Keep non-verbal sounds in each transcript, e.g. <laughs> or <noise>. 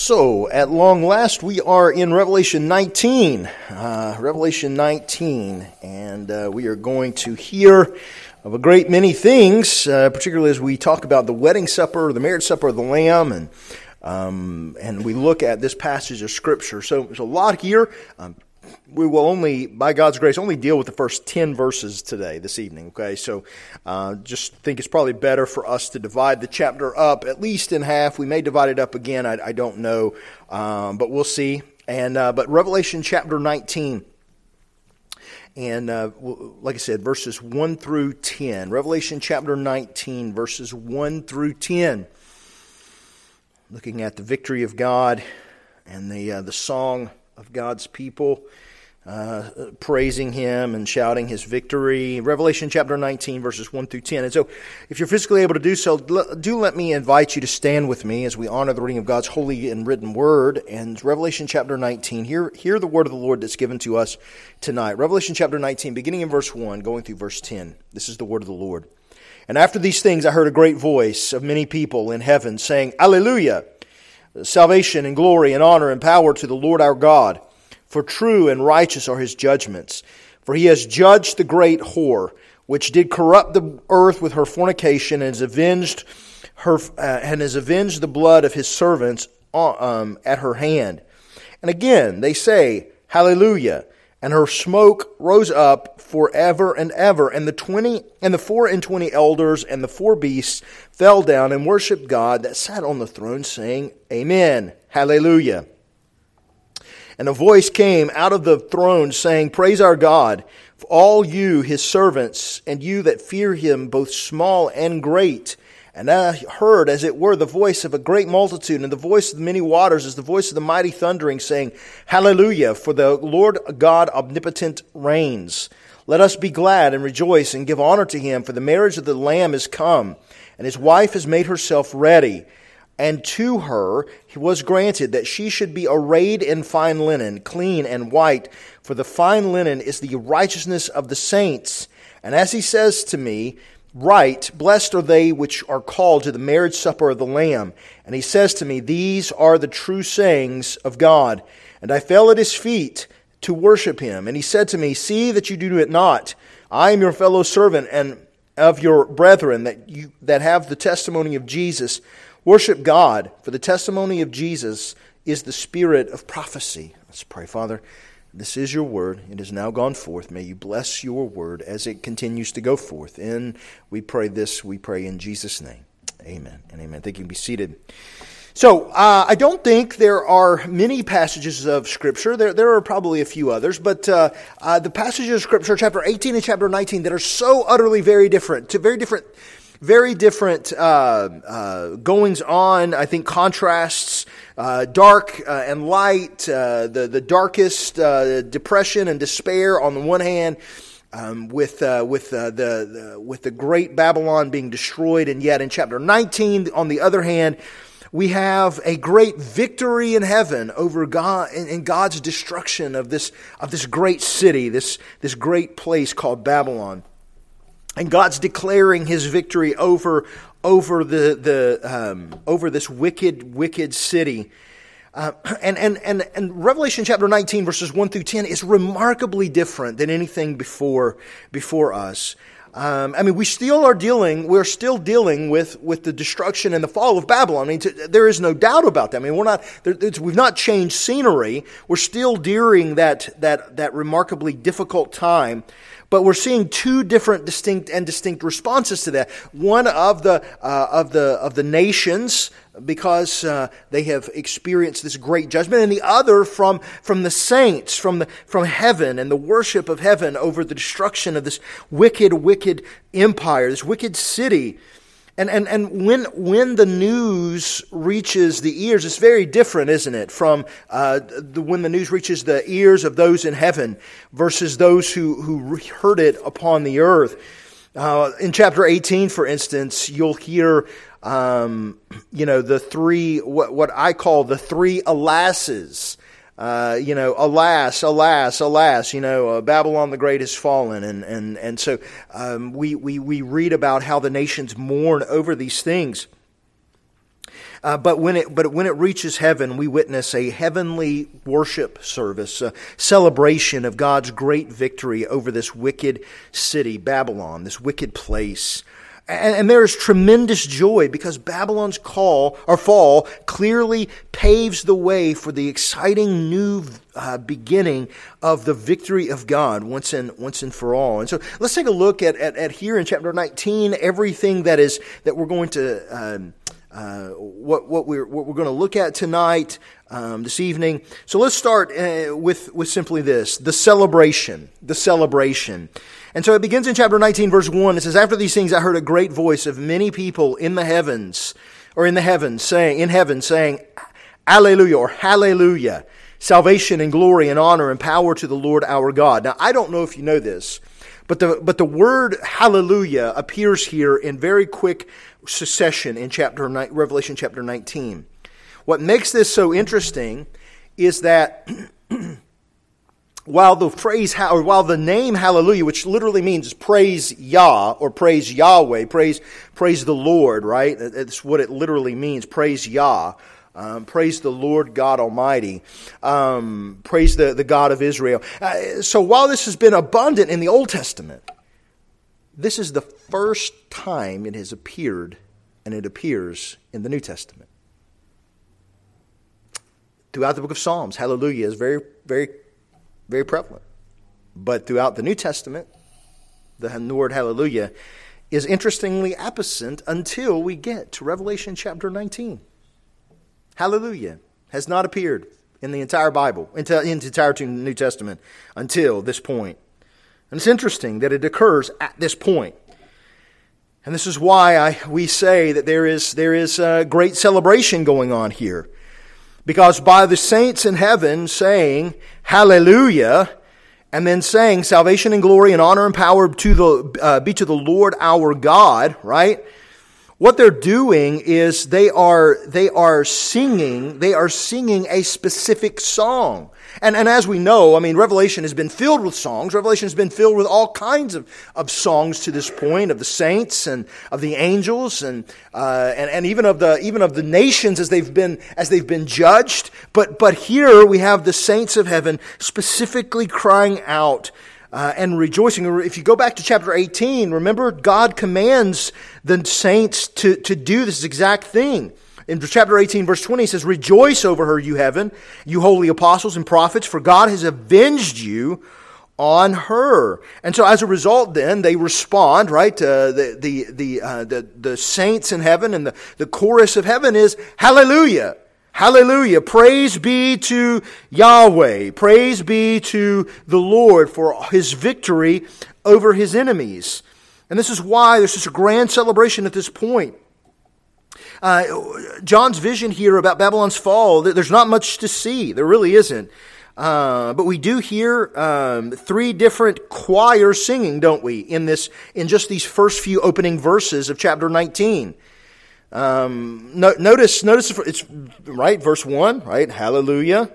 So, at long last, we are in Revelation 19. Uh, Revelation 19, and uh, we are going to hear of a great many things, uh, particularly as we talk about the wedding supper, the marriage supper of the Lamb, and um, and we look at this passage of Scripture. So, there's a lot here. Um, we will only, by God's grace, only deal with the first 10 verses today, this evening, okay? So uh, just think it's probably better for us to divide the chapter up at least in half. We may divide it up again, I, I don't know, um, but we'll see. And uh, But Revelation chapter 19, and uh, like I said, verses 1 through 10. Revelation chapter 19, verses 1 through 10. Looking at the victory of God and the, uh, the song of God's people uh, praising him and shouting his victory. Revelation chapter 19, verses 1 through 10. And so, if you're physically able to do so, do let me invite you to stand with me as we honor the reading of God's holy and written word. And Revelation chapter 19, hear, hear the word of the Lord that's given to us tonight. Revelation chapter 19, beginning in verse 1, going through verse 10. This is the word of the Lord. And after these things, I heard a great voice of many people in heaven saying, Alleluia! Salvation and glory and honor and power to the Lord our God for true and righteous are his judgments. For he has judged the great whore, which did corrupt the earth with her fornication, and has avenged her uh, and has avenged the blood of his servants uh, um, at her hand. And again they say, Hallelujah. And her smoke rose up forever and ever. And the twenty and the four and twenty elders and the four beasts fell down and worshipped God that sat on the throne, saying, Amen. Hallelujah. And a voice came out of the throne saying, Praise our God, for all you, his servants, and you that fear him, both small and great. And I heard, as it were, the voice of a great multitude, and the voice of the many waters is the voice of the mighty thundering, saying, Hallelujah, for the Lord God omnipotent reigns. Let us be glad and rejoice and give honor to him, for the marriage of the Lamb is come, and his wife has made herself ready and to her was granted that she should be arrayed in fine linen, clean and white, for the fine linen is the righteousness of the saints. And as he says to me, Right, blessed are they which are called to the marriage supper of the Lamb. And he says to me, These are the true sayings of God. And I fell at his feet to worship him. And he said to me, See that you do it not. I am your fellow servant and of your brethren that you that have the testimony of Jesus. Worship God, for the testimony of Jesus is the spirit of prophecy. Let's pray, Father. This is your word. It has now gone forth. May you bless your word as it continues to go forth. And we pray this, we pray in Jesus' name. Amen and amen. Thank you. Be seated. So, uh, I don't think there are many passages of Scripture. There, there are probably a few others, but uh, uh, the passages of Scripture, chapter 18 and chapter 19, that are so utterly very different, to very different very different uh, uh, goings on. I think contrasts, uh, dark uh, and light, uh, the the darkest uh, depression and despair on the one hand. Um, with with the, the with the great Babylon being destroyed, and yet in chapter 19, on the other hand, we have a great victory in heaven over God in God's destruction of this of this great city, this this great place called Babylon. And God's declaring his victory over, over, the, the, um, over this wicked, wicked city. Uh, <clears throat> and, and, and, and Revelation chapter 19, verses 1 through 10, is remarkably different than anything before, before us. Um, I mean, we still are dealing, we're still dealing with, with the destruction and the fall of Babylon. I mean, to, there is no doubt about that. I mean, we're not, we've not changed scenery. We're still during that, that, that remarkably difficult time. But we're seeing two different distinct and distinct responses to that. One of the, uh, of the, of the nations, because uh, they have experienced this great judgment, and the other from, from the saints, from, the, from heaven and the worship of heaven over the destruction of this wicked, wicked empire, this wicked city and, and, and when, when the news reaches the ears, it's very different, isn't it, from uh, the, when the news reaches the ears of those in heaven versus those who, who heard it upon the earth. Uh, in chapter 18, for instance, you'll hear, um, you know, the three, what, what I call the three alasses uh, you know, alas, alas, alas, you know, uh, Babylon the Great has fallen. And, and, and so um, we, we, we read about how the nations mourn over these things. Uh, but when it but when it reaches heaven, we witness a heavenly worship service, a celebration of God's great victory over this wicked city, Babylon, this wicked place. And, and there is tremendous joy because Babylon's call or fall clearly paves the way for the exciting new uh, beginning of the victory of God once and once and for all. And so let's take a look at, at, at here in chapter 19 everything that is that we're going to. Um, uh, what, what, we're, what we're going to look at tonight, um, this evening. So let's start uh, with, with simply this the celebration. The celebration. And so it begins in chapter 19, verse 1. It says, After these things I heard a great voice of many people in the heavens, or in the heavens, saying, in heaven, saying, Alleluia, or Hallelujah. Salvation and glory and honor and power to the Lord our God. Now, I don't know if you know this, but the, but the word hallelujah appears here in very quick succession in chapter Revelation chapter 19. What makes this so interesting is that <clears throat> while the phrase or while the name hallelujah which literally means praise yah or praise yahweh praise praise the lord right that's what it literally means praise yah um, praise the Lord God Almighty. Um, praise the, the God of Israel. Uh, so while this has been abundant in the Old Testament, this is the first time it has appeared and it appears in the New Testament. Throughout the book of Psalms, hallelujah is very, very very prevalent. But throughout the New Testament, the word hallelujah is interestingly absent until we get to Revelation chapter 19. Hallelujah has not appeared in the entire Bible, in the entire New Testament, until this point. And it's interesting that it occurs at this point. And this is why I, we say that there is, there is a great celebration going on here. Because by the saints in heaven saying, Hallelujah, and then saying, Salvation and glory and honor and power to the, uh, be to the Lord our God, right? What they're doing is they are, they are singing, they are singing a specific song. And, and as we know, I mean, Revelation has been filled with songs. Revelation has been filled with all kinds of, of songs to this point of the saints and of the angels and, uh, and, and even of the, even of the nations as they've been, as they've been judged. But, but here we have the saints of heaven specifically crying out uh, and rejoicing. If you go back to chapter 18, remember God commands the saints to, to do this exact thing. In chapter 18, verse 20, he says, Rejoice over her, you heaven, you holy apostles and prophets, for God has avenged you on her. And so as a result, then, they respond, right? Uh, the, the, the, uh, the, the saints in heaven and the, the chorus of heaven is, Hallelujah. Hallelujah. Praise be to Yahweh. Praise be to the Lord for his victory over his enemies. And this is why there's such a grand celebration at this point. Uh, John's vision here about Babylon's fall, there's not much to see. There really isn't. Uh, but we do hear um, three different choirs singing, don't we? In this, in just these first few opening verses of chapter 19. Um, no, notice, notice it's right, verse one, right? Hallelujah,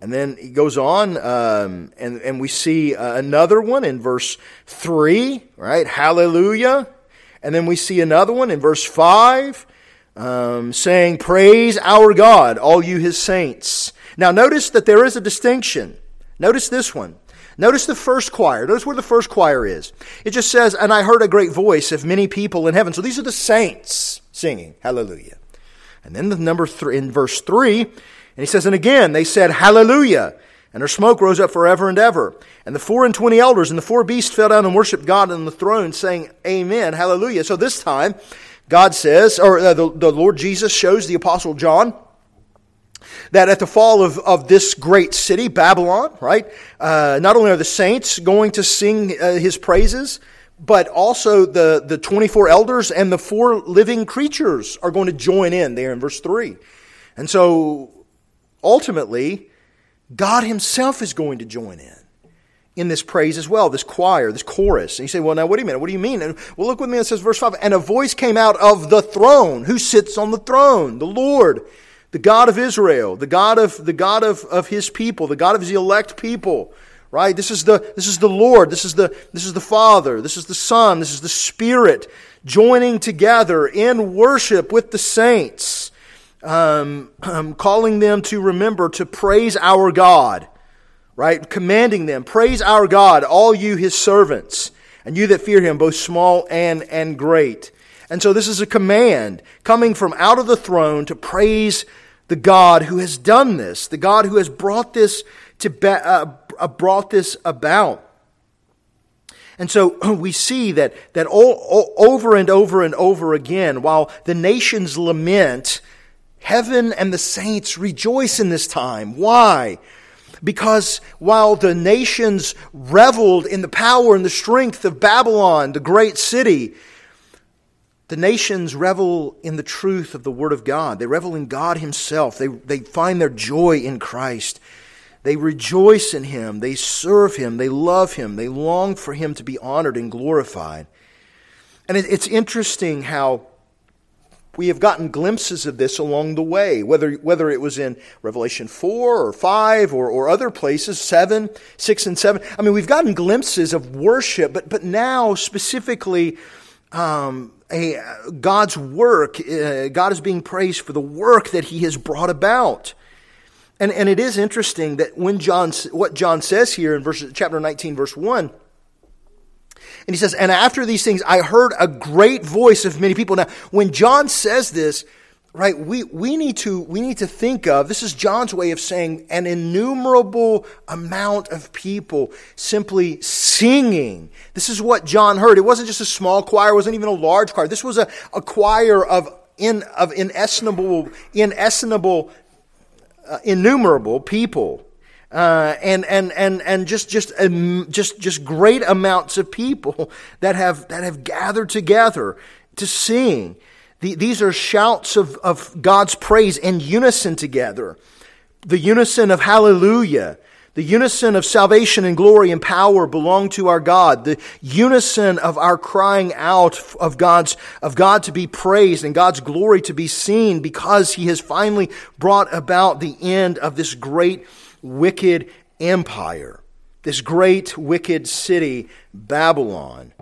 and then he goes on, um, and and we see uh, another one in verse three, right? Hallelujah, and then we see another one in verse five, um, saying, Praise our God, all you his saints. Now, notice that there is a distinction. Notice this one. Notice the first choir. Notice where the first choir is. It just says, And I heard a great voice of many people in heaven. So these are the saints singing. Hallelujah. And then the number three, in verse three, and he says, And again they said, Hallelujah. And her smoke rose up forever and ever. And the four and twenty elders and the four beasts fell down and worshiped God on the throne, saying, Amen, hallelujah. So this time, God says, or uh, the, the Lord Jesus shows the Apostle John that at the fall of, of this great city, Babylon, right, uh, not only are the saints going to sing uh, his praises, but also the, the 24 elders and the four living creatures are going to join in there in verse 3. And so ultimately, God Himself is going to join in in this praise as well, this choir, this chorus. And you say, well, now what do you mean? What do you mean? And well, look with me. It says verse 5, and a voice came out of the throne. Who sits on the throne? The Lord, the God of Israel, the God of, the God of, of his people, the God of his elect people. Right? This is the, this is the Lord. This is the, this is the Father. This is the Son. This is the Spirit joining together in worship with the saints. um, um, <clears throat> calling them to remember to praise our God, right? Commanding them, praise our God, all you his servants, and you that fear him, both small and, and great. And so this is a command coming from out of the throne to praise the God who has done this, the God who has brought this to be, uh, brought this about. And so <clears throat> we see that, that all, all, over and over and over again, while the nations lament, heaven and the saints rejoice in this time. Why? Because while the nations reveled in the power and the strength of Babylon, the great city, the nations revel in the truth of the Word of God. They revel in God Himself. They, they find their joy in Christ. They rejoice in him. They serve him. They love him. They long for him to be honored and glorified. And it's interesting how we have gotten glimpses of this along the way, whether, whether it was in Revelation 4 or 5 or, or other places, 7, 6, and 7. I mean, we've gotten glimpses of worship, but, but now specifically, um, a, God's work, uh, God is being praised for the work that he has brought about. And, and it is interesting that when John, what John says here in verse, chapter 19, verse 1, and he says, And after these things, I heard a great voice of many people. Now, when John says this, right, we, we, need to, we need to think of this is John's way of saying an innumerable amount of people simply singing. This is what John heard. It wasn't just a small choir, it wasn't even a large choir. This was a, a choir of, in, of inestimable, inestimable uh, innumerable people. Uh, and and and and just just um, just just great amounts of people <laughs> that have that have gathered together to sing. The, these are shouts of, of God's praise in unison together. The unison of hallelujah. The unison of salvation and glory and power belong to our God. The unison of our crying out of God's, of God to be praised and God's glory to be seen because He has finally brought about the end of this great wicked empire. This great wicked city, Babylon.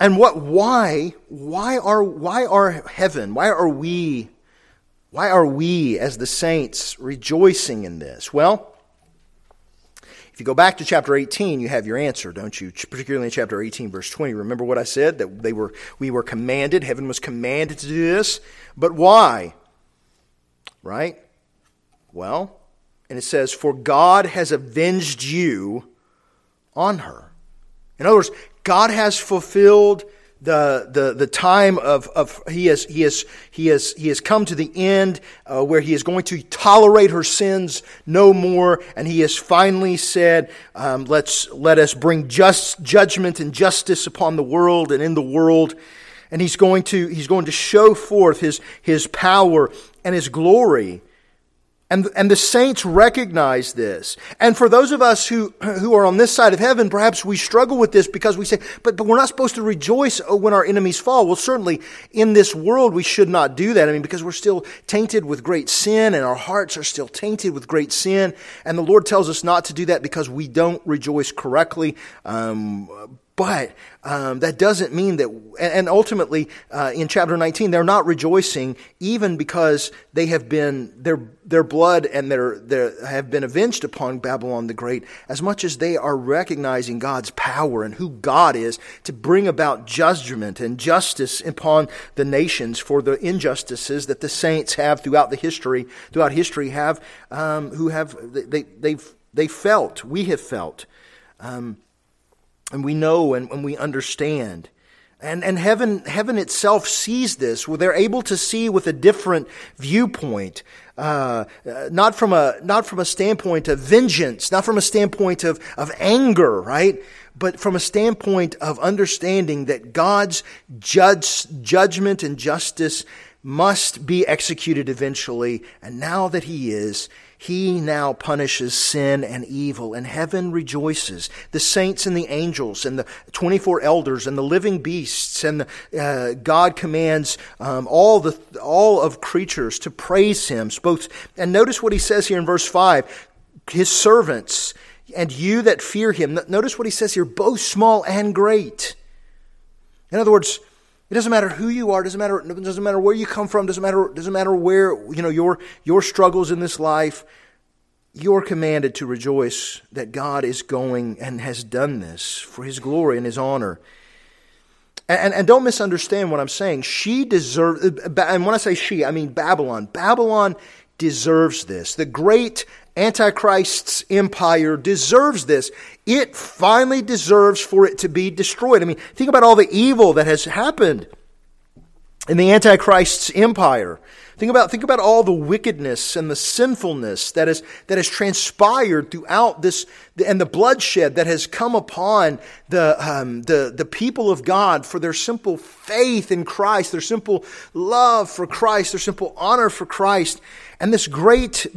And what, why, why are, why are heaven, why are we why are we, as the saints, rejoicing in this? Well, if you go back to chapter 18, you have your answer, don't you? Particularly in chapter 18, verse 20. Remember what I said? That they were, we were commanded, heaven was commanded to do this. But why? Right? Well, and it says, For God has avenged you on her. In other words, God has fulfilled the, the, the time of, of he, has, he, has, he, has, he has come to the end uh, where he is going to tolerate her sins no more. And he has finally said, um, let's, let us bring just judgment and justice upon the world and in the world. And he's going to, he's going to show forth his, his power and his glory and, and the saints recognize this. And for those of us who, who are on this side of heaven, perhaps we struggle with this because we say, but, but we're not supposed to rejoice when our enemies fall. Well, certainly in this world, we should not do that. I mean, because we're still tainted with great sin and our hearts are still tainted with great sin. And the Lord tells us not to do that because we don't rejoice correctly. Um, but um, that doesn't mean that, and ultimately uh, in chapter 19, they're not rejoicing even because they have been, their, their blood and their, their, have been avenged upon Babylon the Great, as much as they are recognizing God's power and who God is to bring about judgment and justice upon the nations for the injustices that the saints have throughout the history, throughout history have, um, who have, they, they've, they felt, we have felt. Um, and we know and, and we understand. And, and heaven, heaven itself sees this, where they're able to see with a different viewpoint, uh, not from a not from a standpoint of vengeance, not from a standpoint of of anger, right? But from a standpoint of understanding that God's judge, judgment and justice must be executed eventually, and now that He is, he now punishes sin and evil, and heaven rejoices. The saints and the angels, and the 24 elders, and the living beasts, and the, uh, God commands um, all, the, all of creatures to praise Him. Both, and notice what He says here in verse 5 His servants, and you that fear Him. Notice what He says here both small and great. In other words, It doesn't matter who you are, doesn't matter, doesn't matter where you come from, doesn't matter, doesn't matter where, you know, your, your struggles in this life. You're commanded to rejoice that God is going and has done this for his glory and his honor. And, and, don't misunderstand what I'm saying. She deserves, uh, and when I say she, I mean Babylon. Babylon deserves this. The great Antichrist's empire deserves this. It finally deserves for it to be destroyed. I mean, think about all the evil that has happened in the Antichrist's empire. Think about, think about all the wickedness and the sinfulness that, is, that has transpired throughout this, and the bloodshed that has come upon the, um, the, the people of God for their simple faith in Christ, their simple love for Christ, their simple honor for Christ. And this great,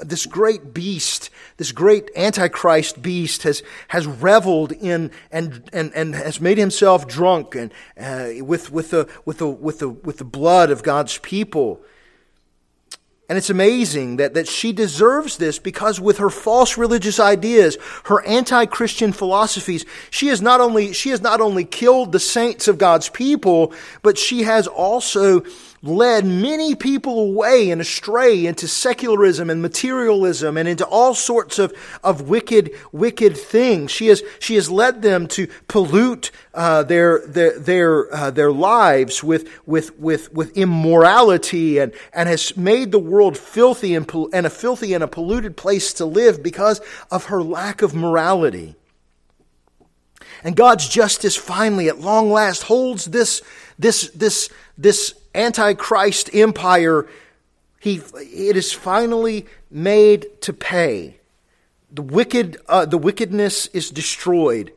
this great beast, this great antichrist beast has, has reveled in and, and, and has made himself drunk and, uh, with, with, the, with, the, with, the, with the blood of God's people. And it's amazing that, that she deserves this because with her false religious ideas, her anti-Christian philosophies, she has not only, she has not only killed the saints of God's people, but she has also led many people away and astray into secularism and materialism and into all sorts of, of wicked, wicked things. She has, she has led them to pollute uh, their, their, their, uh, their lives with, with, with, with immorality and, and has made the world filthy and, and a filthy and a polluted place to live because of her lack of morality. And God's justice finally, at long last, holds this, this, this, this Antichrist empire, he, it is finally made to pay. The wicked, uh, the wickedness is destroyed,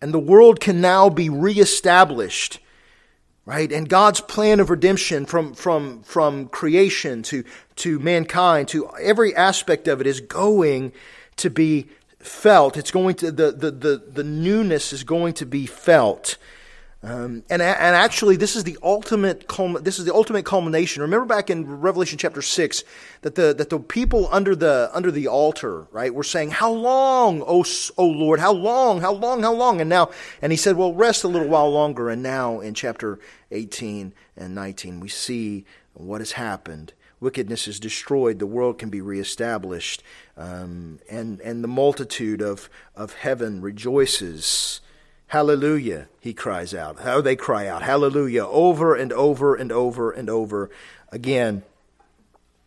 and the world can now be reestablished. Right? And God's plan of redemption from, from, from creation to, to mankind, to every aspect of it is going to be felt. It's going to, the, the, the, the newness is going to be felt. Um, and, and actually, this is the ultimate this is the ultimate culmination. Remember back in Revelation chapter six that the that the people under the under the altar right were saying, "How long, O O Lord? How long? How long? How long?" And now, and he said, "Well, rest a little while longer." And now, in chapter eighteen and nineteen, we see what has happened. Wickedness is destroyed; the world can be reestablished, um, and and the multitude of of heaven rejoices. Hallelujah, he cries out. How they cry out, Hallelujah, over and over and over and over again.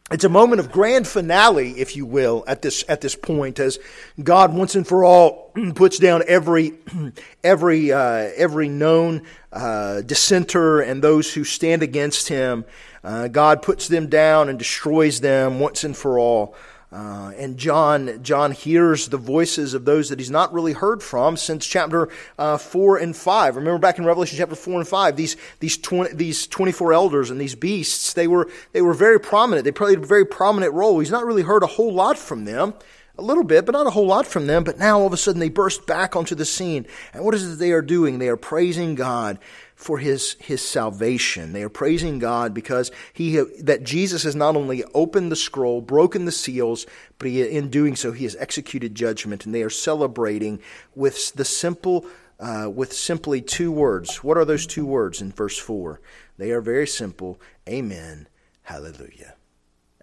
It's a moment of grand finale, if you will, at this, at this point, as God once and for all <clears throat> puts down every, <clears throat> every, uh, every known uh, dissenter and those who stand against him. Uh, God puts them down and destroys them once and for all. Uh, and John, John hears the voices of those that he's not really heard from since chapter uh, four and five. Remember back in Revelation chapter four and five, these these twenty these twenty four elders and these beasts they were they were very prominent. They played a very prominent role. He's not really heard a whole lot from them, a little bit, but not a whole lot from them. But now all of a sudden they burst back onto the scene, and what is it they are doing? They are praising God for his, his salvation. They are praising God because he, that Jesus has not only opened the scroll, broken the seals, but he, in doing so, he has executed judgment. And they are celebrating with the simple, uh, with simply two words. What are those two words in verse 4? They are very simple. Amen. Hallelujah.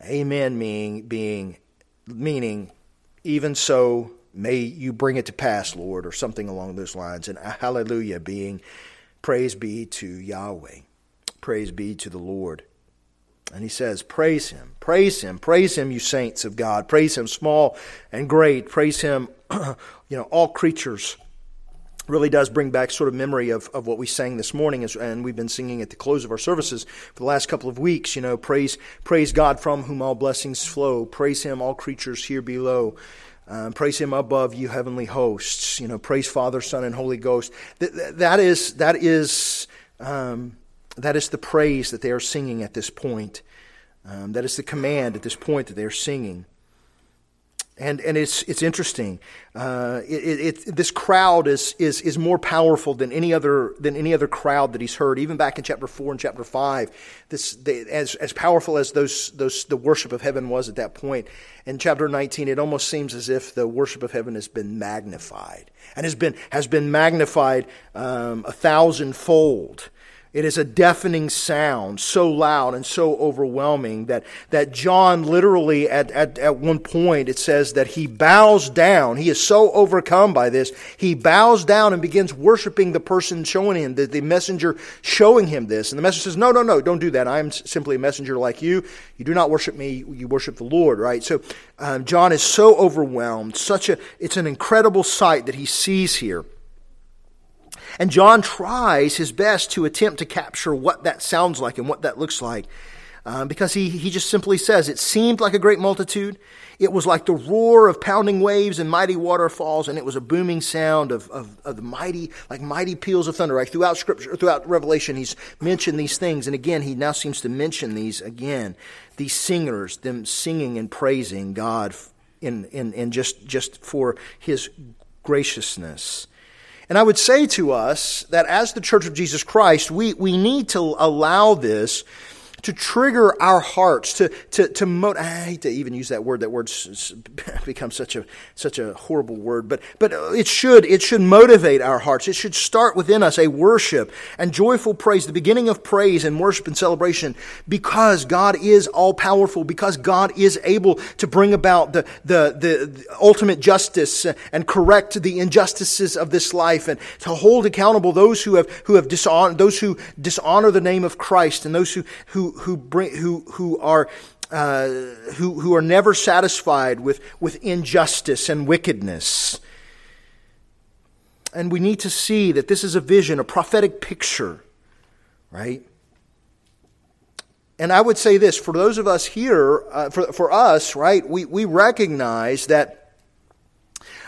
Amen meaning, being, meaning, even so, may you bring it to pass, Lord, or something along those lines. And hallelujah being, Praise be to Yahweh. Praise be to the Lord. And he says, Praise him, praise him, praise him, you saints of God. Praise him, small and great. Praise him, <clears throat> you know, all creatures. Really does bring back sort of memory of, of what we sang this morning, as, and we've been singing at the close of our services for the last couple of weeks. You know, praise, praise God from whom all blessings flow. Praise Him, all creatures here below. Um, praise Him above you heavenly hosts. You know, praise Father, Son, and Holy Ghost. That, that is that is um, that is the praise that they are singing at this point. Um, that is the command at this point that they are singing. And, and it's, it's interesting. Uh, it, it, this crowd is, is, is more powerful than any, other, than any other crowd that he's heard, even back in chapter 4 and chapter 5. This, they, as, as powerful as those, those, the worship of heaven was at that point, in chapter 19, it almost seems as if the worship of heaven has been magnified and has been, has been magnified um, a thousandfold It is a deafening sound, so loud and so overwhelming that, that John literally, at, at, at one point, it says that he bows down. He is so overcome by this. He bows down and begins worshiping the person showing him, the, the messenger showing him this. And the messenger says, No, no, no, don't do that. I am simply a messenger like you. You do not worship me, you worship the Lord, right? So um, John is so overwhelmed. Such a, it's an incredible sight that he sees here. And John tries his best to attempt to capture what that sounds like and what that looks like. Uh, because he, he just simply says, It seemed like a great multitude. It was like the roar of pounding waves and mighty waterfalls, and it was a booming sound of, of, of the mighty, like mighty peals of thunder. Like throughout Scripture, throughout Revelation, he's mentioned these things. And again, he now seems to mention these again. These singers, them singing and praising God in, in, in just, just for his graciousness. And I would say to us that as the Church of Jesus Christ, we, we need to allow this to trigger our hearts, to, to, to motivate. I hate to even use that word. That word <laughs> becomes such a, such a horrible word, but, but uh, it should, it should motivate our hearts. It should start within us a worship and joyful praise, the beginning of praise and worship and celebration because God is all powerful, because God is able to bring about the, the, the, the ultimate justice and correct the injustices of this life and to hold accountable those who have, who have dishonored, those who dishonor the name of Christ and those who, who, who bring who who are uh, who who are never satisfied with with injustice and wickedness. And we need to see that this is a vision, a prophetic picture, right? And I would say this for those of us here, uh, for, for us, right, we, we recognize that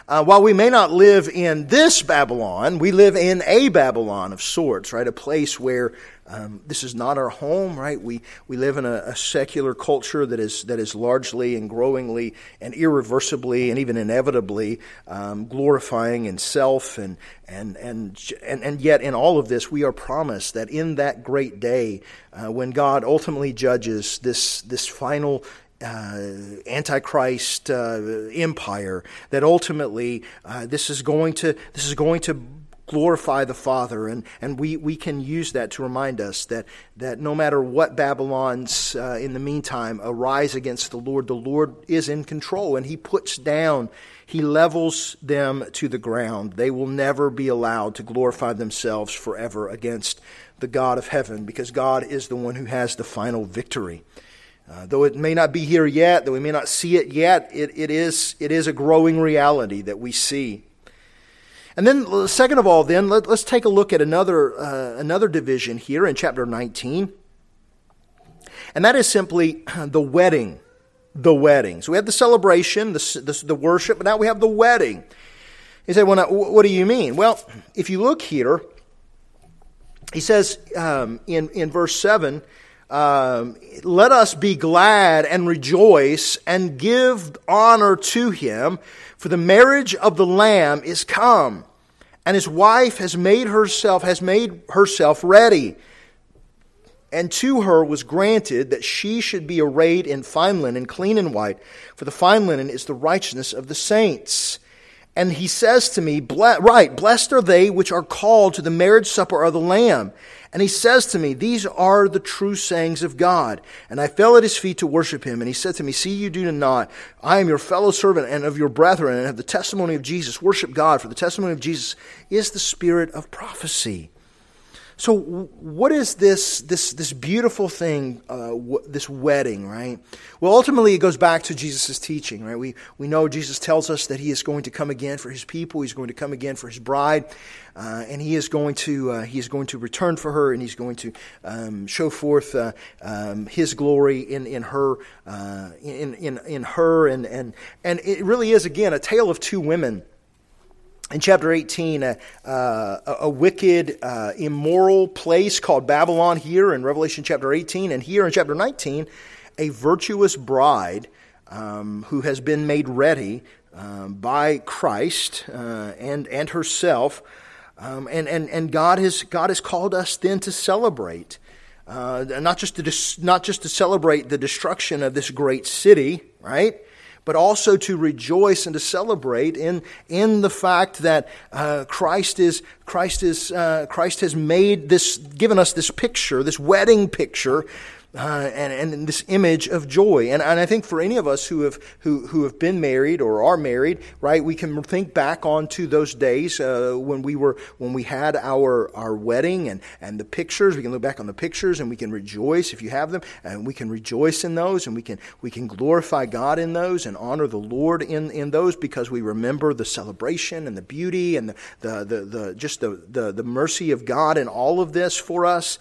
uh, while we may not live in this Babylon, we live in a Babylon of sorts, right? A place where um, this is not our home, right? We, we live in a, a, secular culture that is, that is largely and growingly and irreversibly and even inevitably um, glorifying in self. And, and, and, and, and yet, in all of this, we are promised that in that great day, uh, when God ultimately judges this, this final uh, antichrist uh, empire that ultimately uh, this is going to this is going to glorify the Father. And, and we, we can use that to remind us that, that no matter what Babylons uh, in the meantime arise against the Lord, the Lord is in control and He puts down, He levels them to the ground. They will never be allowed to glorify themselves forever against the God of heaven because God is the one who has the final victory. Uh, though it may not be here yet, though we may not see it yet, it, it, is, it is a growing reality that we see. And then, second of all, then let, us take a look at another uh, another division here in chapter 19, and that is simply <clears throat> the wedding. The wedding. So we have the celebration, the, the, the worship, but now we have the wedding. He said, well, now, what do you mean? Well, if you look here, he says um, in, in verse 7 um, let us be glad and rejoice and give honor to him, for the marriage of the Lamb is come, and his wife has made herself has made herself ready. And to her was granted that she should be arrayed in fine linen, clean and white, for the fine linen is the righteousness of the saints. And he says to me, Right, blessed are they which are called to the marriage supper of the Lamb. And he says to me, These are the true sayings of God. And I fell at his feet to worship him. And he said to me, See, you do not. I am your fellow servant and of your brethren and have the testimony of Jesus. Worship God, for the testimony of Jesus is the spirit of prophecy. So, what is this this this beautiful thing, uh, w- this wedding, right? Well, ultimately, it goes back to Jesus' teaching, right? We we know Jesus tells us that He is going to come again for His people. He's going to come again for His bride, uh, and He is going to uh, He is going to return for her, and He's going to um, show forth uh, um, His glory in in her uh, in in in her, and and and it really is again a tale of two women in chapter 18, uh, uh, a wicked, uh, immoral place called Babylon here in Revelation chapter 18, and here in chapter 19, a virtuous bride um, who has been made ready um, by Christ uh, and, and herself. Um, and, and, and God, has, God has called us then to celebrate. Uh, not just to dis- not just to celebrate the destruction of this great city, right? But also to rejoice and to celebrate in, in the fact that uh, Christ is Christ is uh, Christ has made this given us this picture, this wedding picture uh, and, and this image of joy. And, and I think for any of us who have, who, who have been married or are married, right, we can think back onto those days uh, when we were, when we had our, our wedding and, and the pictures. We can look back on the pictures and we can rejoice if you have them, and we can rejoice in those and we can, we can glorify God in those and honor the Lord in, in those because we remember the celebration and the beauty and the, the, the, the just the, the, the mercy of God in all of this for us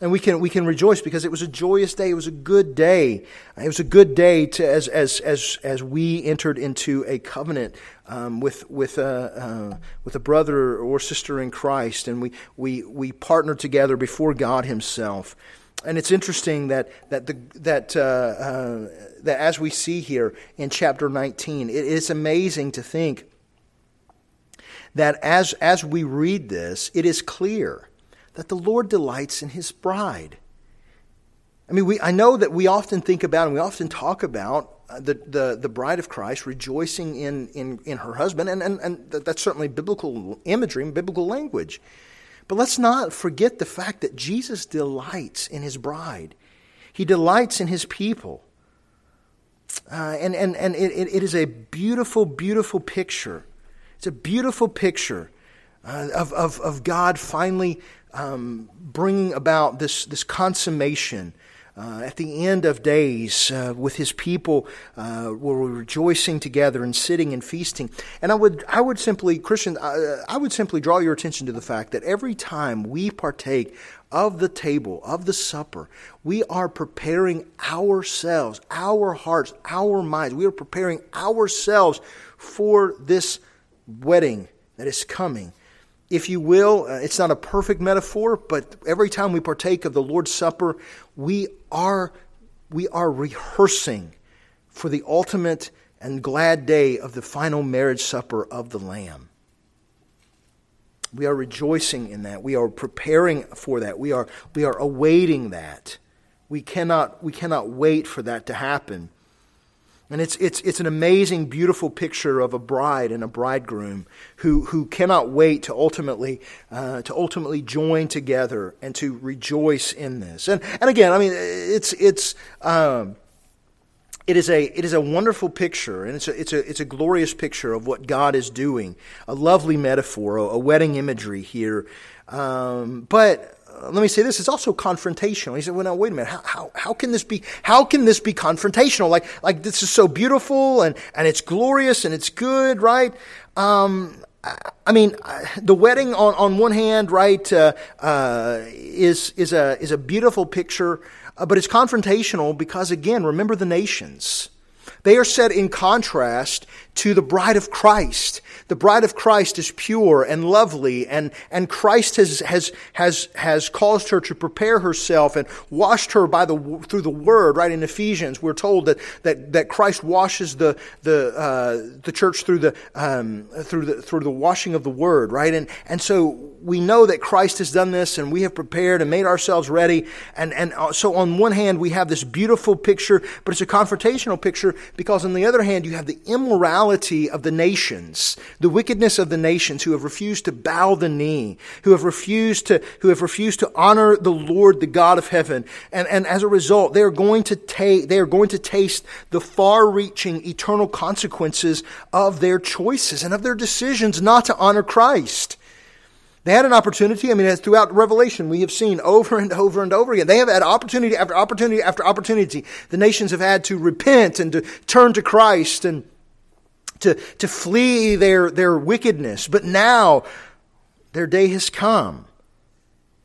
and we can we can rejoice because it was a joyous day. It was a good day. It was a good day to as as as as we entered into a covenant um, with with a uh, with a brother or sister in Christ, and we we we partnered together before God Himself. And it's interesting that that the that uh, uh, that as we see here in chapter nineteen, it is amazing to think that as as we read this, it is clear that the Lord delights in his bride. I mean, we, I know that we often think about and we often talk about uh, the, the, the bride of Christ rejoicing in, in, in her husband, and, and, and that's certainly biblical imagery and biblical language. But let's not forget the fact that Jesus delights in his bride, he delights in his people. Uh, and and, and it, it is a beautiful, beautiful picture. It's a beautiful picture uh, of, of, of God finally um, bringing about this, this consummation uh, at the end of days uh, with his people uh, were rejoicing together and sitting and feasting. And i would i would simply christian uh, i would simply draw your attention to the fact that every time we partake of the table of the supper we are preparing ourselves our hearts our minds. We are preparing ourselves for this wedding that is coming if you will, uh, it's not a perfect metaphor, but every time we partake of the Lord's Supper, we are, we are rehearsing for the ultimate and glad day of the final marriage supper of the Lamb. We are rejoicing in that. We are preparing for that. We are, we are awaiting that. We cannot, we cannot wait for that to happen. And it's, it's, it's an amazing, beautiful picture of a bride and a bridegroom who, who cannot wait to ultimately, uh, to ultimately join together and to rejoice in this. And, and again, I mean, it's, it's, um, it is a, it is a wonderful picture, and it's a, it's, a, it's a glorious picture of what God is doing. A lovely metaphor, a, a wedding imagery here. Um, but let me say this, it's also confrontational. He said, well, now, wait a minute. How, how, how can this be, how can this be confrontational? Like, like this is so beautiful and, and it's glorious and it's good, right? Um, I mean, the wedding on, on one hand, right, uh, uh, is, is a, is a beautiful picture, uh, but it's confrontational because again, remember the nations. They are set in contrast to the bride of Christ. The bride of Christ is pure and lovely, and, and Christ has, has, has, has caused her to prepare herself and washed her by the, through the word, right? In Ephesians, we're told that, that, that Christ washes the, the, uh, the church through the, um, through the, through the washing of the word, right? And, and so we know that Christ has done this and we have prepared and made ourselves ready. And, and uh, so on one hand, we have this beautiful picture, but it's a confrontational picture because on the other hand, you have the immorality of the nations, the wickedness of the nations who have refused to bow the knee, who have refused to, who have refused to honor the Lord, the God of heaven. And, and as a result, they are going to take, they are going to taste the far reaching eternal consequences of their choices and of their decisions not to honor Christ. They had an opportunity. I mean, as throughout Revelation, we have seen over and over and over again. They have had opportunity after opportunity after opportunity. The nations have had to repent and to turn to Christ and to, to flee their, their wickedness. But now, their day has come.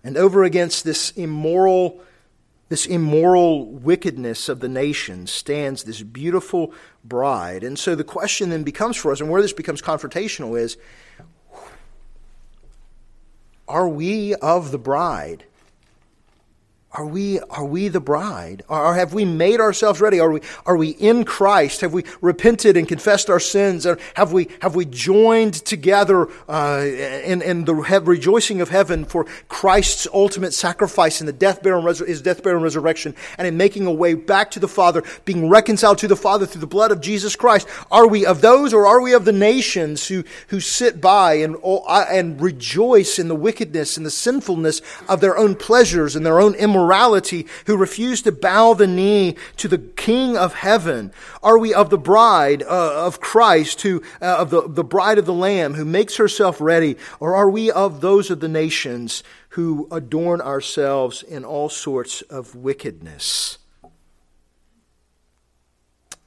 And over against this immoral, this immoral wickedness of the nations stands this beautiful bride. And so the question then becomes for us, and where this becomes confrontational is, are we of the bride? Are we, are we the bride? Or have we made ourselves ready? Are we, are we in Christ? Have we repented and confessed our sins? Or have we, have we joined together uh, in, in the rejoicing of heaven for Christ's ultimate sacrifice in the death, burial, and his death, burial, and resurrection, and in making a way back to the Father, being reconciled to the Father through the blood of Jesus Christ? Are we of those, or are we of the nations who, who sit by and, and rejoice in the wickedness and the sinfulness of their own pleasures and their own immorality? Immorality who refuse to bow the knee to the King of heaven? Are we of the bride uh, of Christ, who, uh, of the, the bride of the Lamb who makes herself ready? Or are we of those of the nations who adorn ourselves in all sorts of wickedness?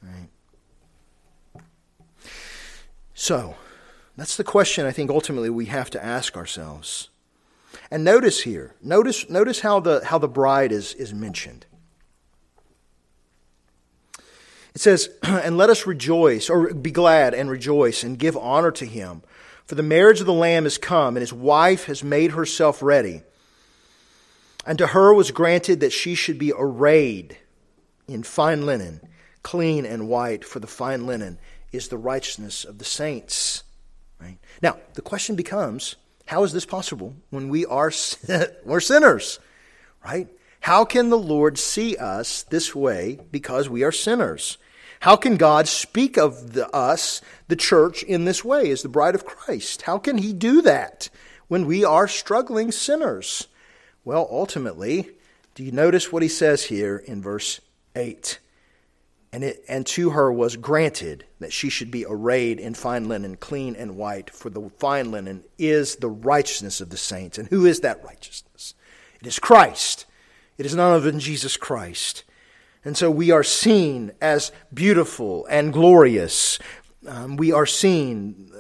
Right. So, that's the question I think ultimately we have to ask ourselves. And notice here, notice, notice how, the, how the bride is, is mentioned. It says, <clears throat> And let us rejoice, or be glad and rejoice, and give honor to him. For the marriage of the Lamb is come, and his wife has made herself ready. And to her was granted that she should be arrayed in fine linen, clean and white, for the fine linen is the righteousness of the saints. Right? Now, the question becomes how is this possible when we are <laughs> we're sinners? Right? How can the Lord see us this way because we are sinners? How can God speak of the, us, the church, in this way as the bride of Christ? How can He do that when we are struggling sinners? Well, ultimately, do you notice what He says here in verse 8? And, it, and to her was granted that she should be arrayed in fine linen, clean and white, for the fine linen is the righteousness of the saints. And who is that righteousness? It is Christ. It is none other than Jesus Christ. And so we are seen as beautiful and glorious. Um, we are seen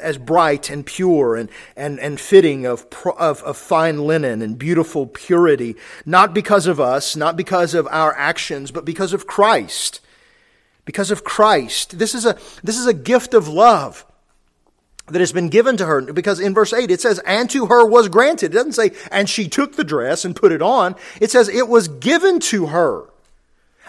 as bright and pure and, and, and fitting of, of, of fine linen and beautiful purity, not because of us, not because of our actions, but because of Christ. Because of Christ. This is a, this is a gift of love that has been given to her because in verse 8 it says and to her was granted it doesn't say and she took the dress and put it on it says it was given to her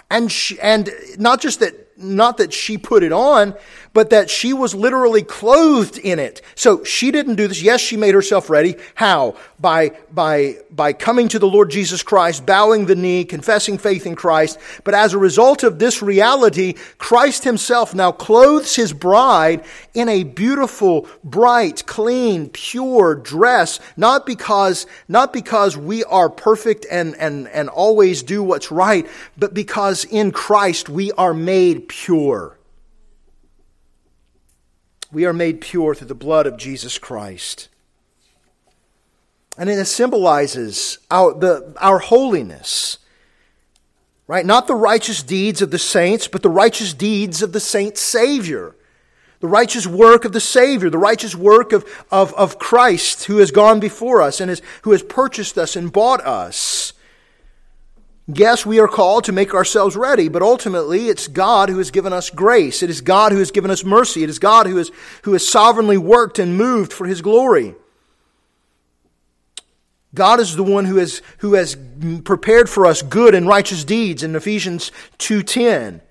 and she, and not just that not that she put it on, but that she was literally clothed in it. So she didn't do this. Yes, she made herself ready. How? By, by, by coming to the Lord Jesus Christ, bowing the knee, confessing faith in Christ. But as a result of this reality, Christ himself now clothes his bride in a beautiful, bright, clean, pure dress, not because, not because we are perfect and, and, and always do what's right, but because in Christ we are made pure. We are made pure through the blood of Jesus Christ. And it symbolizes our, the, our holiness. Right? Not the righteous deeds of the saints, but the righteous deeds of the saint's Savior. The righteous work of the Savior, the righteous work of, of, of Christ who has gone before us and has, who has purchased us and bought us. Yes, we are called to make ourselves ready, but ultimately it's God who has given us grace. It is God who has given us mercy. It is God who has, who has sovereignly worked and moved for His glory. God is the one who has, who has prepared for us good and righteous deeds in Ephesians 2.10.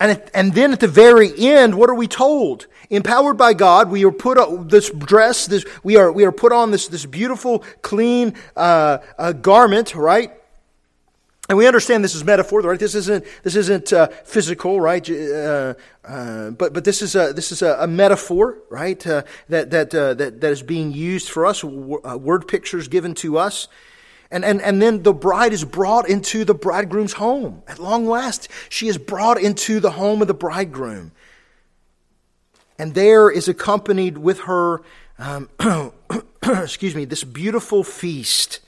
And, and then at the very end, what are we told? Empowered by God, we are put on this dress, this, we, are, we are put on this, this beautiful, clean uh, uh, garment, right? And we understand this is metaphor, right? This isn't this isn't uh, physical, right? Uh, uh, but but this is a this is a, a metaphor, right? Uh, that that, uh, that that is being used for us. Uh, word pictures given to us, and and and then the bride is brought into the bridegroom's home at long last. She is brought into the home of the bridegroom, and there is accompanied with her, um, <coughs> excuse me, this beautiful feast,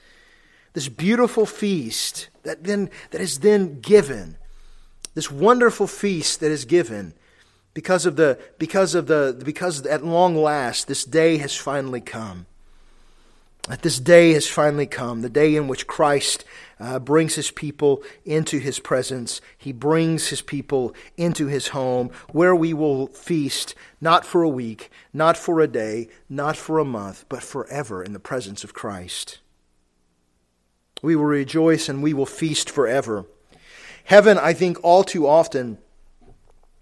this beautiful feast that then that is then given. This wonderful feast that is given because of the because of the because at long last this day has finally come. That this day has finally come the day in which christ uh, brings his people into his presence. He brings his people into his home where we will feast not for a week not for a day not for a month but forever in the presence of christ We will rejoice and we will feast forever. Heaven, I think, all too often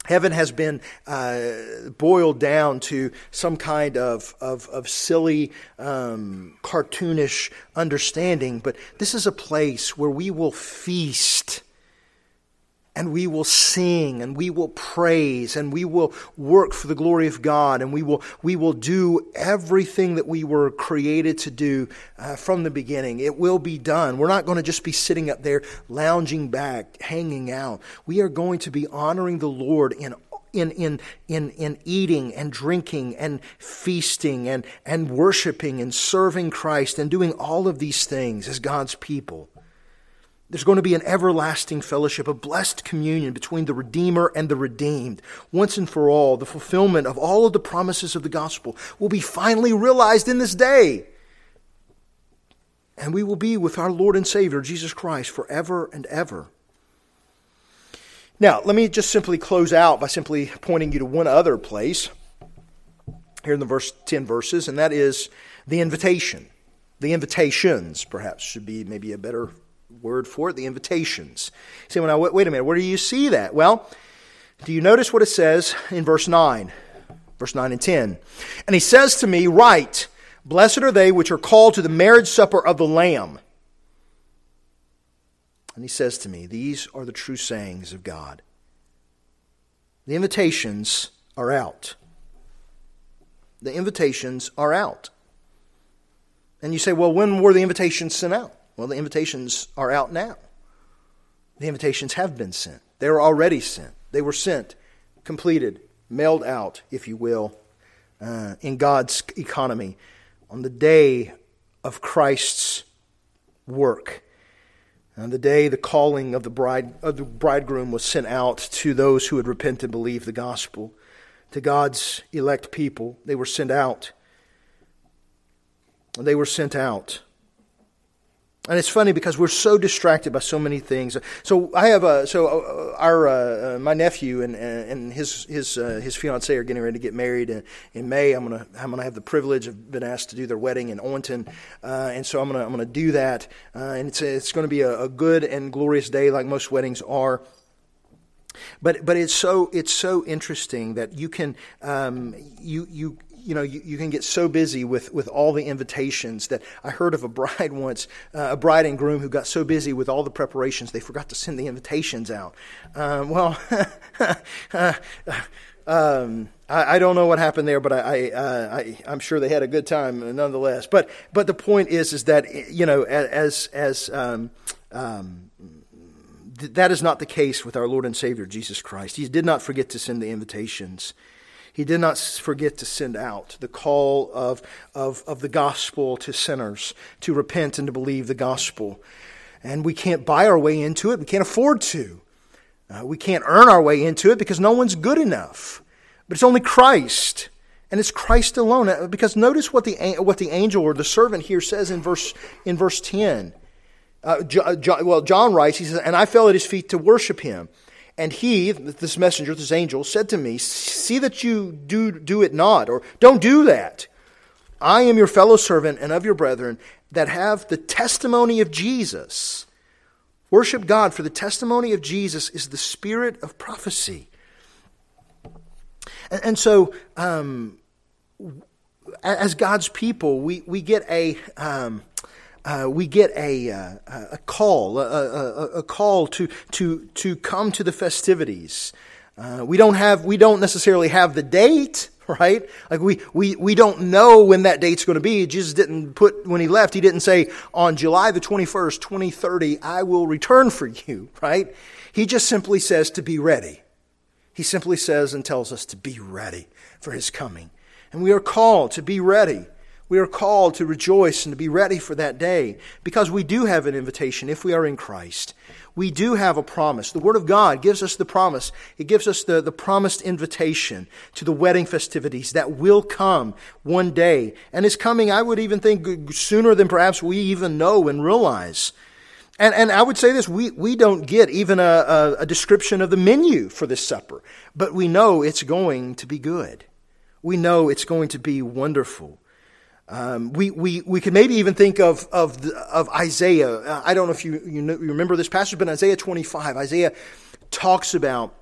Heaven has been uh, boiled down to some kind of, of, of silly, um, cartoonish understanding, but this is a place where we will feast and we will sing and we will praise and we will work for the glory of God and we will, we will do everything that we were created to do uh, from the beginning. It will be done. We're not going to just be sitting up there lounging back, hanging out. We are going to be honoring the Lord in in, in, in, in eating and drinking and feasting and, and worshiping and serving Christ and doing all of these things as God's people. There's going to be an everlasting fellowship, a blessed communion between the Redeemer and the redeemed. Once and for all, the fulfillment of all of the promises of the gospel will be finally realized in this day. And we will be with our Lord and Savior, Jesus Christ, forever and ever. Now, let me just simply close out by simply pointing you to one other place here in the verse 10 verses, and that is the invitation. The invitations, perhaps, should be maybe a better word for it, the invitations. Say, well, now, wait, wait a minute, where do you see that? Well, do you notice what it says in verse 9? Verse 9 and 10. And he says to me, Write, blessed are they which are called to the marriage supper of the Lamb. And he says to me, These are the true sayings of God. The invitations are out. The invitations are out. And you say, Well, when were the invitations sent out? Well, the invitations are out now. The invitations have been sent. They were already sent. They were sent, completed, mailed out, if you will, uh, in God's economy on the day of Christ's work. On the day the calling of the, bride, of the bridegroom was sent out to those who had repented and believed the gospel, to God's elect people, they were sent out. They were sent out. And it's funny because we're so distracted by so many things. So I have a so uh, our uh, uh, my nephew and and his his uh, his fiance are getting ready to get married in, in May. I'm gonna I'm gonna have the privilege of been asked to do their wedding in Owenton, uh, and so I'm gonna I'm gonna do that. Uh, and it's it's to be a, a good and glorious day, like most weddings are. But but it's so it's so interesting that you can um, you you you know, you, you, can get so busy with, with all the invitations that I heard of a bride <laughs> once, uh, a bride and groom who got so busy with all the preparations they forgot to send the invitations out. Um, well, <laughs> um, I, I, don't know what happened there, but I, I, uh, I, am sure they had a good time nonetheless. But, but the point is, is that, you know, as, as, um, um that is not the case with our Lord and Savior Jesus Christ. He did not forget to send the invitations. He did not forget to send out the call of, of, of the gospel to sinners to repent and to believe the gospel. And we can't buy our way into it. We can't afford to. Uh, we can't earn our way into it because no one's good enough. But it's only Christ. And it's Christ alone. Uh, because notice what the, what the angel or the servant here says in verse, in verse 10. Uh, well, John writes, he says, And I fell at his feet to worship him. And he, this messenger, this angel, said to me, See that you do, do it not, or don't do that. I am your fellow servant and of your brethren that have the testimony of Jesus. Worship God, for the testimony of Jesus is the spirit of prophecy. And, and so, um, as God's people, we, we get a. Um, uh, we get a, uh, a call, a, a, a, call to, to, to come to the festivities. Uh, we don't have, we don't necessarily have the date, <laughs> right? Like we, we, we don't know when that date's going to be. Jesus didn't put, when he left, he didn't say, on July the 21st, 2030, I will return for you, <laughs> right? He just simply says to be ready. He simply says and tells us to be ready for his coming. And we are called to be ready. We are called to rejoice and to be ready for that day because we do have an invitation if we are in Christ. We do have a promise. The Word of God gives us the promise. It gives us the, the promised invitation to the wedding festivities that will come one day. And is coming, I would even think, sooner than perhaps we even know and realize. And, and I would say this we, we don't get even a, a, a description of the menu for this supper, but we know it's going to be good. We know it's going to be wonderful. Um, we, we, we could maybe even think of, of, the, of Isaiah. Uh, I don't know if you, you, know, you remember this passage, but Isaiah 25, Isaiah talks about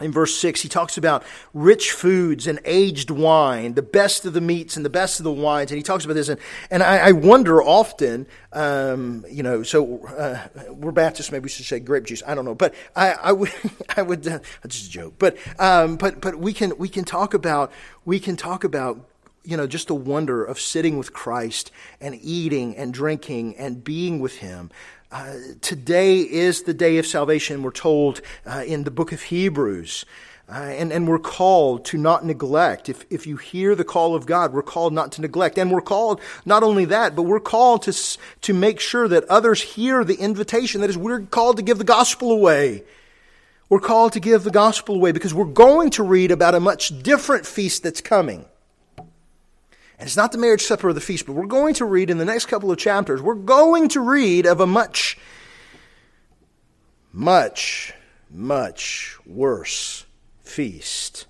in verse 6, he talks about rich foods and aged wine, the best of the meats and the best of the wines. And he talks about this. And, and I, I wonder often, um, you know, so uh, we're Baptists, maybe we should say grape juice. I don't know. But I, I would, <laughs> I would uh, just a joke. But, um, but, but we, can, we can talk about, we can talk about you know, just the wonder of sitting with Christ and eating and drinking and being with Him. Uh, today is the day of salvation, we're told uh, in the book of Hebrews. Uh, and, and we're called to not neglect. If, if you hear the call of God, we're called not to neglect. And we're called not only that, but we're called to, to make sure that others hear the invitation. That is, we're called to give the gospel away. We're called to give the gospel away because we're going to read about a much different feast that's coming. And it's not the marriage supper of the feast, but we're going to read in the next couple of chapters, we're going to read of a much, much, much worse feast.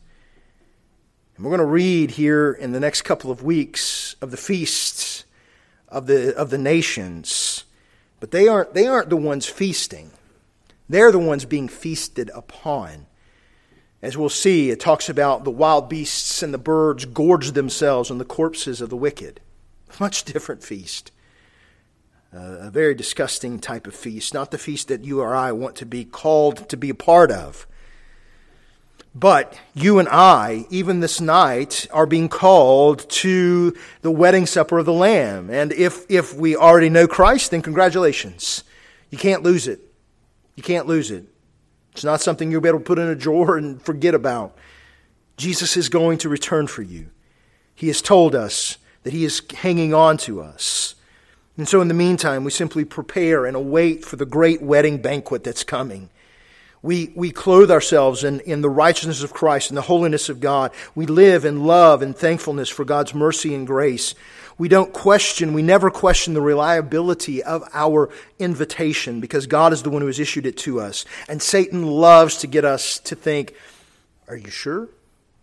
And we're going to read here in the next couple of weeks of the feasts of the, of the nations. But they aren't, they aren't the ones feasting. They're the ones being feasted upon. As we'll see, it talks about the wild beasts and the birds gorge themselves on the corpses of the wicked. <laughs> Much different feast. Uh, a very disgusting type of feast, not the feast that you or I want to be called to be a part of. But you and I, even this night, are being called to the wedding supper of the Lamb. And if, if we already know Christ, then congratulations. You can't lose it. You can't lose it. It's not something you'll be able to put in a drawer and forget about. Jesus is going to return for you. He has told us that He is hanging on to us. And so, in the meantime, we simply prepare and await for the great wedding banquet that's coming. We, we clothe ourselves in, in the righteousness of Christ and the holiness of God. We live in love and thankfulness for God's mercy and grace. We don't question, we never question the reliability of our invitation because God is the one who has issued it to us. And Satan loves to get us to think, Are you sure?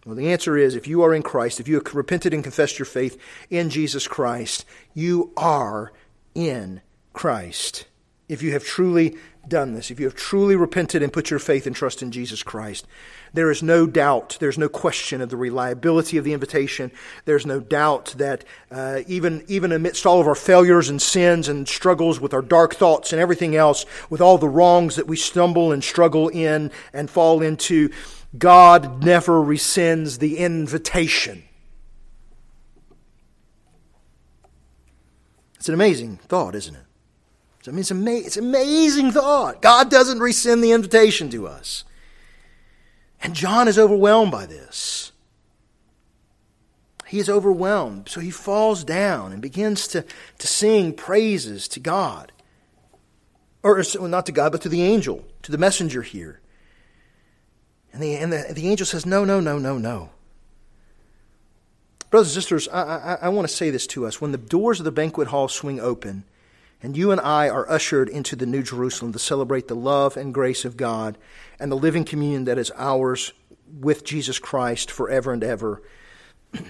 Well, the answer is if you are in Christ, if you have repented and confessed your faith in Jesus Christ, you are in Christ. If you have truly done this, if you have truly repented and put your faith and trust in Jesus Christ, there is no doubt, there's no question of the reliability of the invitation. There's no doubt that uh, even, even amidst all of our failures and sins and struggles with our dark thoughts and everything else, with all the wrongs that we stumble and struggle in and fall into, God never rescinds the invitation. It's an amazing thought, isn't it? I mean, it's, ama- it's amazing thought. God doesn't rescind the invitation to us. And John is overwhelmed by this. He is overwhelmed. So he falls down and begins to, to sing praises to God. Or not to God, but to the angel, to the messenger here. And the, and the, the angel says, No, no, no, no, no. Brothers and sisters, I, I, I want to say this to us. When the doors of the banquet hall swing open, and you and I are ushered into the New Jerusalem to celebrate the love and grace of God and the living communion that is ours with Jesus Christ forever and ever. <clears throat>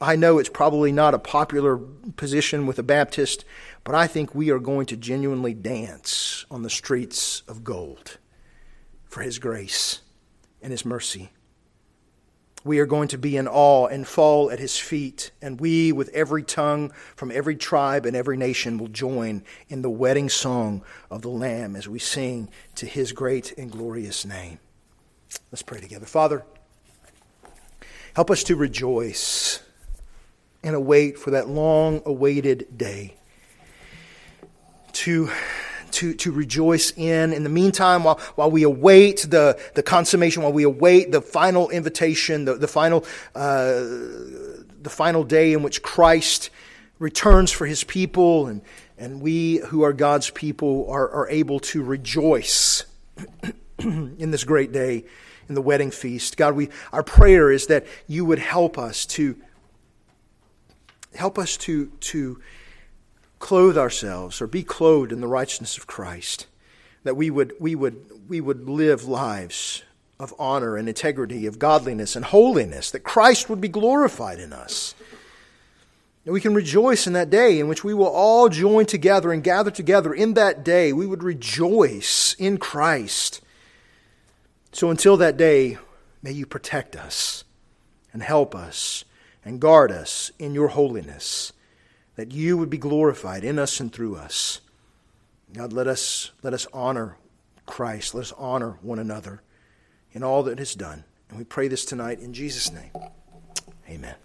I know it's probably not a popular position with a Baptist, but I think we are going to genuinely dance on the streets of gold for His grace and His mercy we are going to be in awe and fall at his feet, and we, with every tongue from every tribe and every nation, will join in the wedding song of the Lamb as we sing to his great and glorious name. Let's pray together. Father, help us to rejoice and await for that long awaited day to to, to rejoice in. In the meantime, while, while we await the, the consummation, while we await the final invitation, the, the, final, uh, the final day in which Christ returns for his people, and, and we who are God's people are, are able to rejoice <clears throat> in this great day, in the wedding feast. God, we, our prayer is that you would help us to help us to, to clothe ourselves or be clothed in the righteousness of Christ, that we would, we would, we would live lives of honor and integrity, of godliness and holiness, that Christ would be glorified in us. And we can rejoice in that day in which we will all join together and gather together in that day. We would rejoice in Christ. So until that day, may you protect us and help us and guard us in your holiness, that you would be glorified in us and through us. God, let us, let us honor Christ. Let us honor one another in all that is done. And we pray this tonight in Jesus' name. Amen.